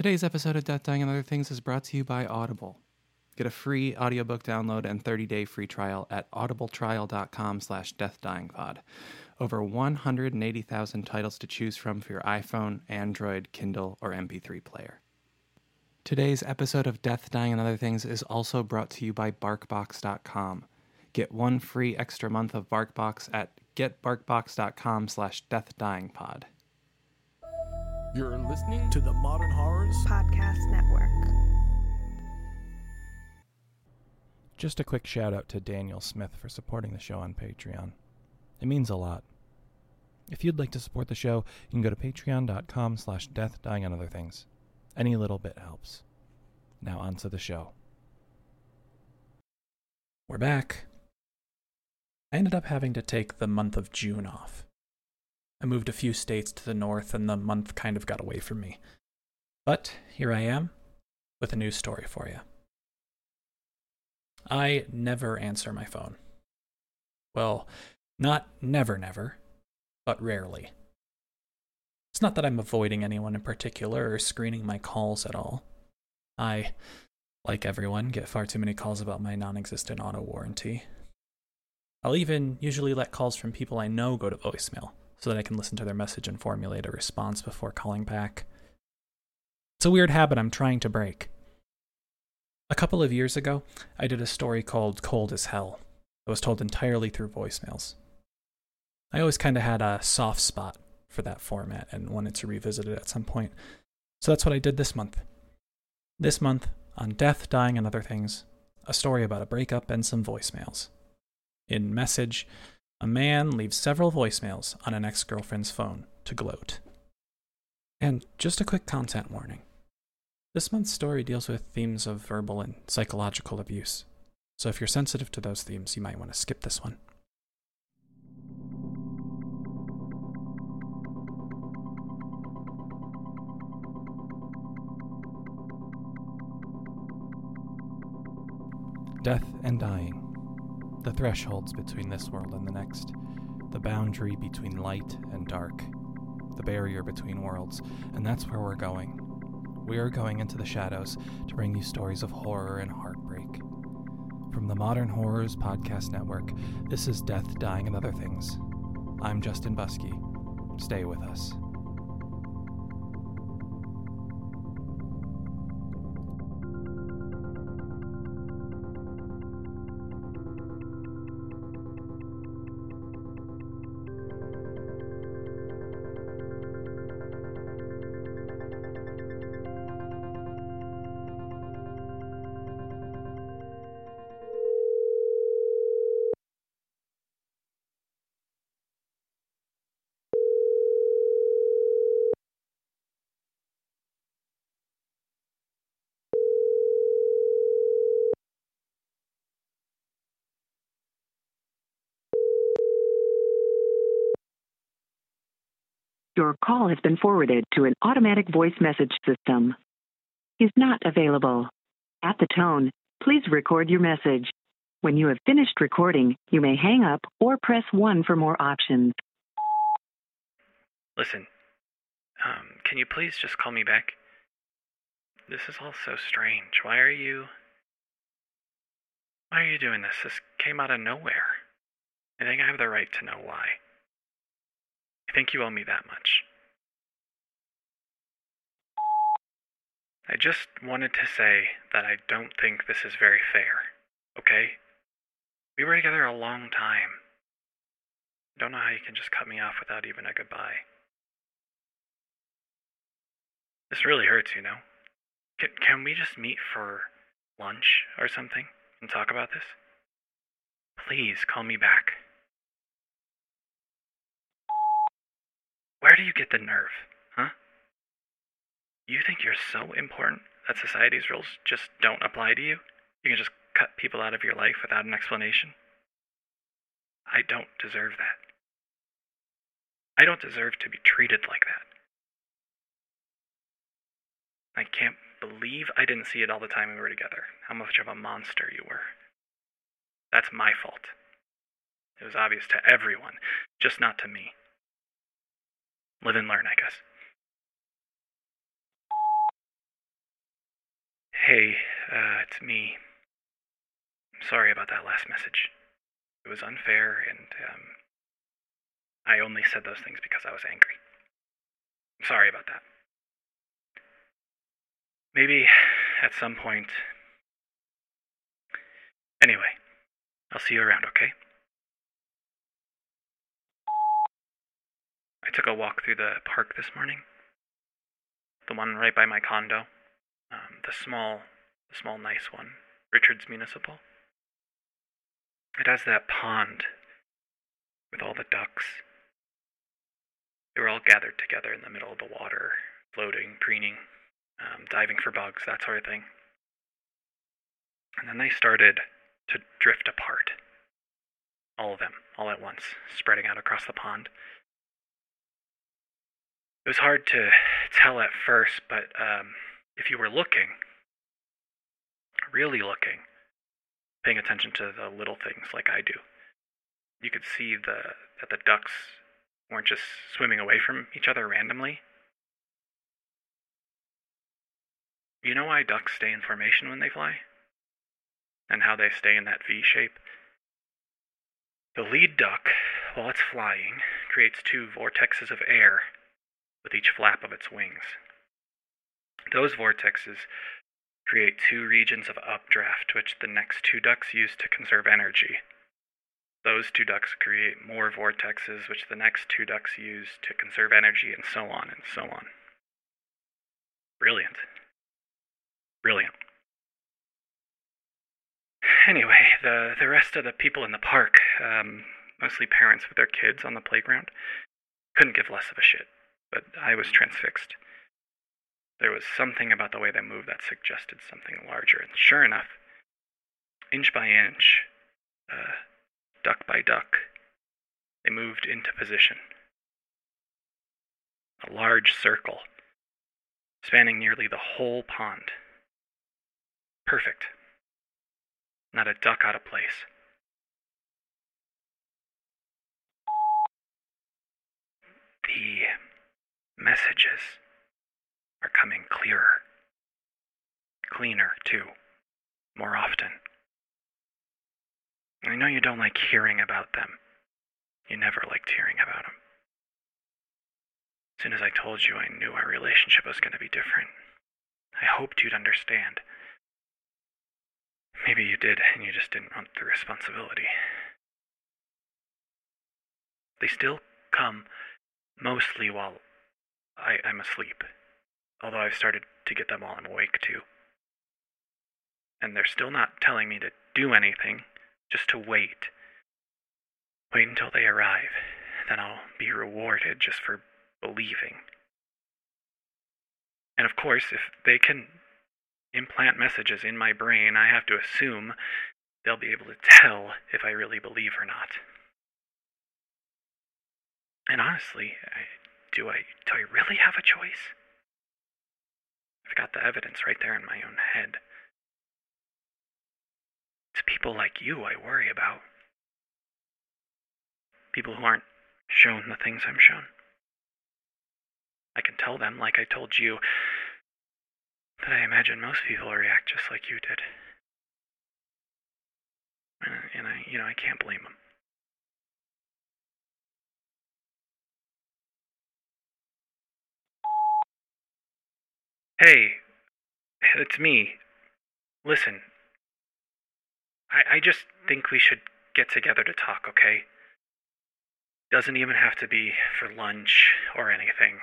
Today's episode of Death, Dying, and Other Things is brought to you by Audible. Get a free audiobook download and 30-day free trial at audibletrial.com slash deathdyingpod. Over 180,000 titles to choose from for your iPhone, Android, Kindle, or MP3 player. Today's episode of Death, Dying, and Other Things is also brought to you by BarkBox.com. Get one free extra month of BarkBox at getbarkbox.com slash deathdyingpod. You're listening to the Modern Horrors Podcast Network. Just a quick shout out to Daniel Smith for supporting the show on Patreon. It means a lot. If you'd like to support the show, you can go to patreon.com slash death, dying, and other things. Any little bit helps. Now on to the show. We're back. I ended up having to take the month of June off. I moved a few states to the north, and the month kind of got away from me. But here I am with a new story for you. I never answer my phone. Well, not never, never, but rarely. It's not that I'm avoiding anyone in particular or screening my calls at all. I, like everyone, get far too many calls about my non existent auto warranty. I'll even usually let calls from people I know go to voicemail so that I can listen to their message and formulate a response before calling back. It's a weird habit I'm trying to break. A couple of years ago, I did a story called Cold as Hell that was told entirely through voicemails. I always kind of had a soft spot for that format and wanted to revisit it at some point. So that's what I did this month. This month, on Death, Dying, and Other Things, a story about a breakup and some voicemails. In Message, a man leaves several voicemails on an ex girlfriend's phone to gloat. And just a quick content warning this month's story deals with themes of verbal and psychological abuse. So if you're sensitive to those themes, you might want to skip this one. Death and dying. The thresholds between this world and the next. The boundary between light and dark. The barrier between worlds. And that's where we're going. We are going into the shadows to bring you stories of horror and heartbreak. From the Modern Horrors Podcast Network, this is Death, Dying, and Other Things. I'm Justin Buskey. Stay with us. Your call has been forwarded to an automatic voice message system. Is not available. At the tone, please record your message. When you have finished recording, you may hang up or press 1 for more options. Listen, um, can you please just call me back? This is all so strange. Why are you. Why are you doing this? This came out of nowhere. I think I have the right to know why. I think you owe me that much. I just wanted to say that I don't think this is very fair, okay? We were together a long time. Don't know how you can just cut me off without even a goodbye. This really hurts, you know? Can, can we just meet for lunch or something and talk about this? Please call me back. Where do you get the nerve, huh? You think you're so important that society's rules just don't apply to you? You can just cut people out of your life without an explanation? I don't deserve that. I don't deserve to be treated like that. I can't believe I didn't see it all the time we were together. How much of a monster you were. That's my fault. It was obvious to everyone, just not to me. Live and learn, I guess. Hey, uh, it's me. I'm sorry about that last message. It was unfair, and um, I only said those things because I was angry. I'm sorry about that. Maybe at some point. Anyway, I'll see you around, okay? I took a walk through the park this morning. The one right by my condo. Um, the small, the small nice one. Richards Municipal. It has that pond with all the ducks. They were all gathered together in the middle of the water, floating, preening, um, diving for bugs, that sort of thing. And then they started to drift apart. All of them, all at once, spreading out across the pond. It was hard to tell at first, but um, if you were looking, really looking, paying attention to the little things like I do, you could see the that the ducks weren't just swimming away from each other randomly. You know why ducks stay in formation when they fly? And how they stay in that V shape? The lead duck, while it's flying, creates two vortexes of air with each flap of its wings. Those vortexes create two regions of updraft, which the next two ducks use to conserve energy. Those two ducks create more vortexes, which the next two ducks use to conserve energy, and so on and so on. Brilliant. Brilliant. Anyway, the, the rest of the people in the park, um, mostly parents with their kids on the playground, couldn't give less of a shit, but I was transfixed. There was something about the way they moved that suggested something larger, and sure enough, inch by inch, uh, duck by duck, they moved into position. A large circle, spanning nearly the whole pond. Perfect. Not a duck out of place. The messages are coming clearer. Cleaner, too. More often. I know you don't like hearing about them. You never liked hearing about them. As soon as I told you, I knew our relationship was going to be different. I hoped you'd understand. Maybe you did, and you just didn't want the responsibility. They still come mostly while I, I'm asleep, although I've started to get them while I'm awake too. And they're still not telling me to do anything, just to wait. Wait until they arrive, then I'll be rewarded just for believing. And of course, if they can implant messages in my brain, I have to assume they'll be able to tell if I really believe or not. And honestly, I, do I do I really have a choice? I've got the evidence right there in my own head. It's people like you I worry about. People who aren't shown the things I'm shown. I can tell them, like I told you, that I imagine most people react just like you did. And, and I, you know, I can't blame them. Hey, it's me. Listen, I, I just think we should get together to talk, okay? Doesn't even have to be for lunch or anything.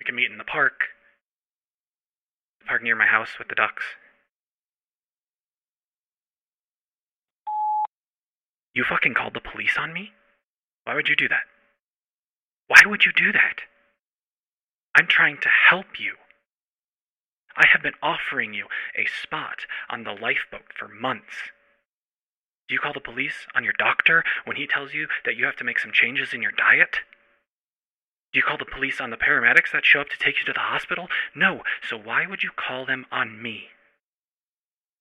We can meet in the park. The park near my house with the ducks. You fucking called the police on me? Why would you do that? Why would you do that? I'm trying to help you. I have been offering you a spot on the lifeboat for months. Do you call the police on your doctor when he tells you that you have to make some changes in your diet? Do you call the police on the paramedics that show up to take you to the hospital? No. So why would you call them on me?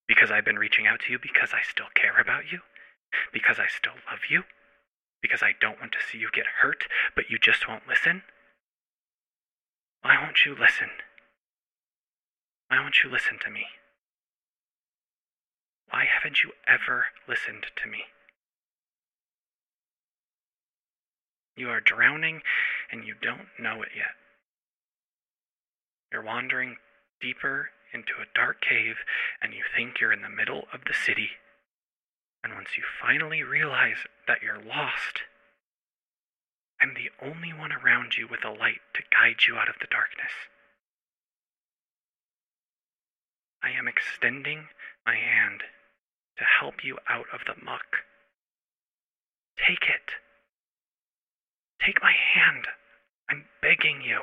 Because I've been reaching out to you because I still care about you? Because I still love you? Because I don't want to see you get hurt, but you just won't listen? Why won't you listen? Why won't you listen to me? Why haven't you ever listened to me? You are drowning and you don't know it yet. You're wandering deeper into a dark cave and you think you're in the middle of the city. And once you finally realize that you're lost, I'm the only one around you with a light to guide you out of the darkness. I am extending my hand to help you out of the muck. Take it. Take my hand. I'm begging you.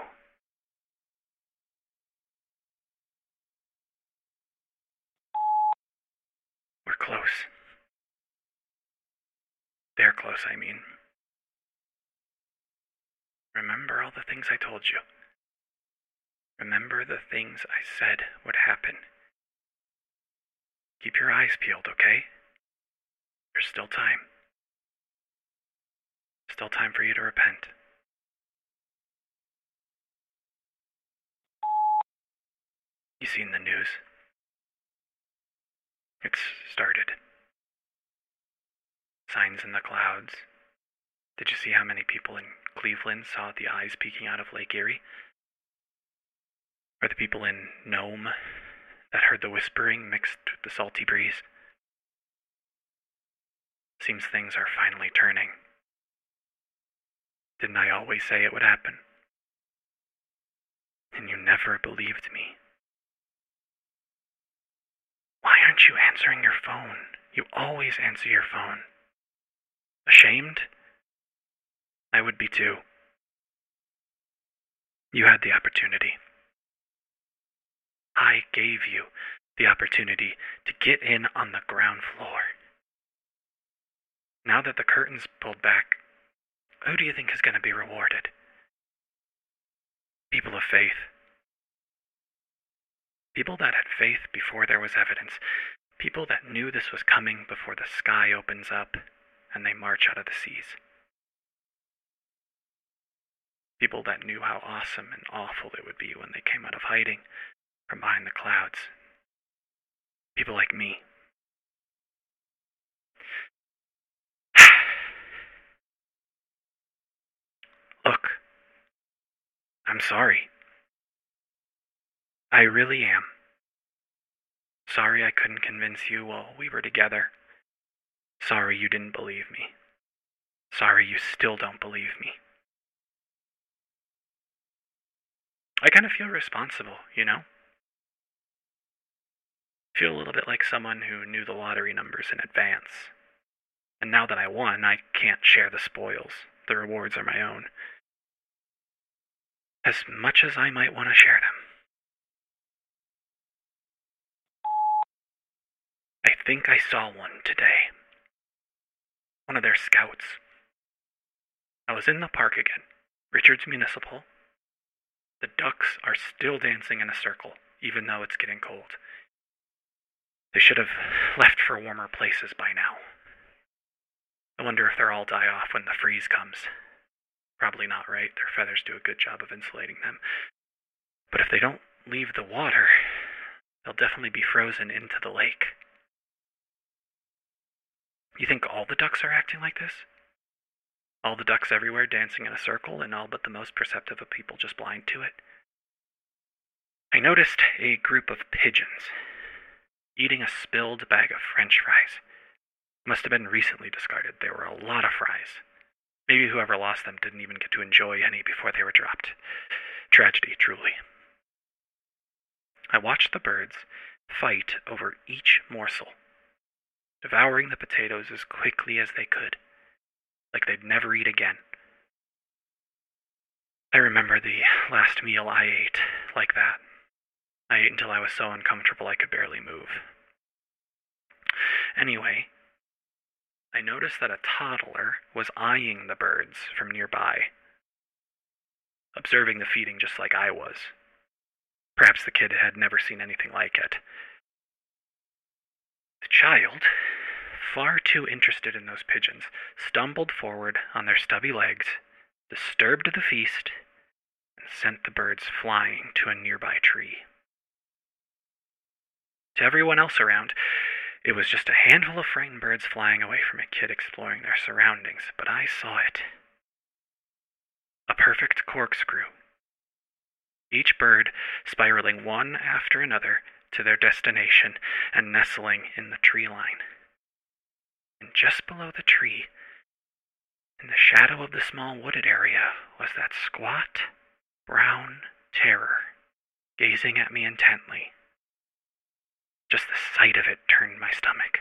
We're close. They're close, I mean. Remember all the things I told you. Remember the things I said would happen. Keep your eyes peeled, okay? There's still time. Still time for you to repent. You seen the news? It's started. Signs in the clouds. Did you see how many people in Cleveland saw the eyes peeking out of Lake Erie? Or the people in Nome that heard the whispering mixed with the salty breeze? Seems things are finally turning. Didn't I always say it would happen? And you never believed me. Why aren't you answering your phone? You always answer your phone. Ashamed? I would be too. You had the opportunity. I gave you the opportunity to get in on the ground floor. Now that the curtain's pulled back, who do you think is going to be rewarded? People of faith. People that had faith before there was evidence. People that knew this was coming before the sky opens up and they march out of the seas. People that knew how awesome and awful it would be when they came out of hiding from behind the clouds. People like me. Look, I'm sorry. I really am. Sorry I couldn't convince you while we were together. Sorry you didn't believe me. Sorry you still don't believe me. I kind of feel responsible, you know? Feel a little bit like someone who knew the lottery numbers in advance. And now that I won, I can't share the spoils. The rewards are my own. As much as I might want to share them. I think I saw one today. One of their scouts. I was in the park again, Richards Municipal. The ducks are still dancing in a circle, even though it's getting cold. They should have left for warmer places by now. I wonder if they'll all die off when the freeze comes. Probably not, right? Their feathers do a good job of insulating them. But if they don't leave the water, they'll definitely be frozen into the lake. You think all the ducks are acting like this? All the ducks everywhere dancing in a circle, and all but the most perceptive of people just blind to it? I noticed a group of pigeons eating a spilled bag of french fries. Must have been recently discarded. There were a lot of fries. Maybe whoever lost them didn't even get to enjoy any before they were dropped. Tragedy, truly. I watched the birds fight over each morsel, devouring the potatoes as quickly as they could, like they'd never eat again. I remember the last meal I ate like that. I ate until I was so uncomfortable I could barely move. Anyway, I noticed that a toddler was eyeing the birds from nearby, observing the feeding just like I was. Perhaps the kid had never seen anything like it. The child, far too interested in those pigeons, stumbled forward on their stubby legs, disturbed the feast, and sent the birds flying to a nearby tree. To everyone else around, It was just a handful of frightened birds flying away from a kid exploring their surroundings, but I saw it. A perfect corkscrew. Each bird spiraling one after another to their destination and nestling in the tree line. And just below the tree, in the shadow of the small wooded area, was that squat, brown terror gazing at me intently. Just the sight of it turned my stomach,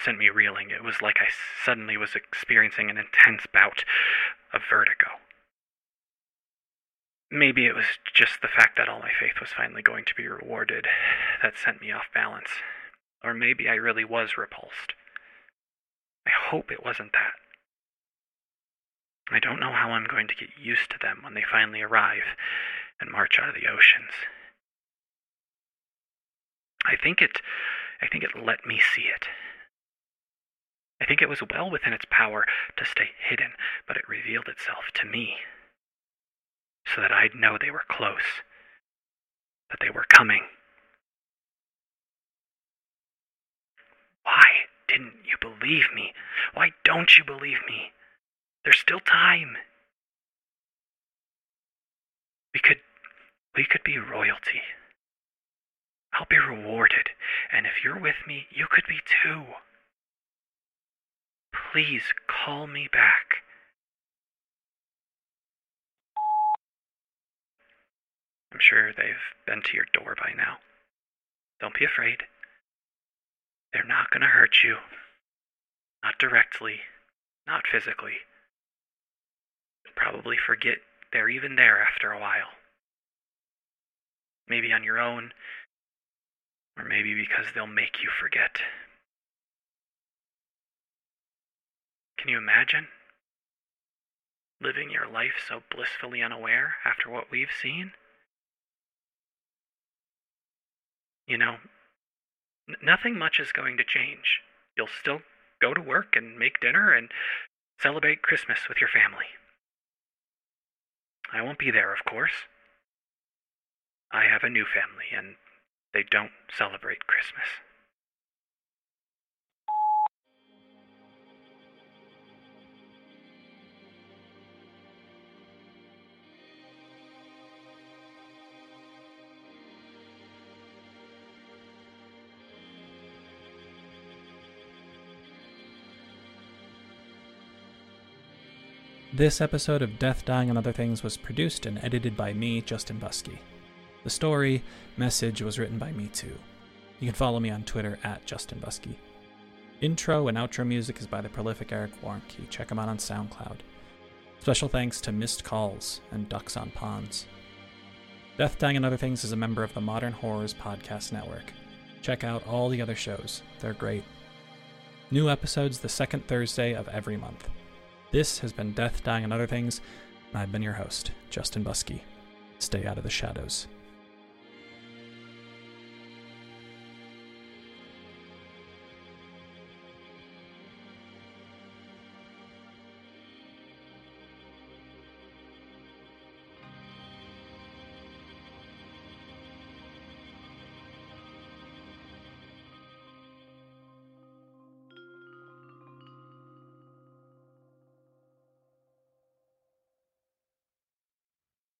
sent me reeling. It was like I suddenly was experiencing an intense bout of vertigo. Maybe it was just the fact that all my faith was finally going to be rewarded that sent me off balance. Or maybe I really was repulsed. I hope it wasn't that. I don't know how I'm going to get used to them when they finally arrive and march out of the oceans. I think it I think it let me see it. I think it was well within its power to stay hidden, but it revealed itself to me so that I'd know they were close, that they were coming. Why didn't you believe me? Why don't you believe me? There's still time. We could we could be royalty. I'll be rewarded, and if you're with me, you could be too. Please call me back. I'm sure they've been to your door by now. Don't be afraid. They're not going to hurt you. Not directly, not physically. You'll probably forget they're even there after a while. Maybe on your own, or maybe because they'll make you forget. Can you imagine? Living your life so blissfully unaware after what we've seen? You know, n- nothing much is going to change. You'll still go to work and make dinner and celebrate Christmas with your family. I won't be there, of course. I have a new family, and they don't celebrate Christmas. This episode of Death, Dying, and Other Things was produced and edited by me, Justin Buskey. The story, message was written by me too. You can follow me on Twitter at Justin Buskey. Intro and outro music is by the prolific Eric Warnke. Check him out on SoundCloud. Special thanks to Missed Calls and Ducks on Ponds. Death, Dying, and Other Things is a member of the Modern Horrors Podcast Network. Check out all the other shows, they're great. New episodes the second Thursday of every month. This has been Death, Dying, and Other Things, and I've been your host, Justin Buskey. Stay out of the shadows.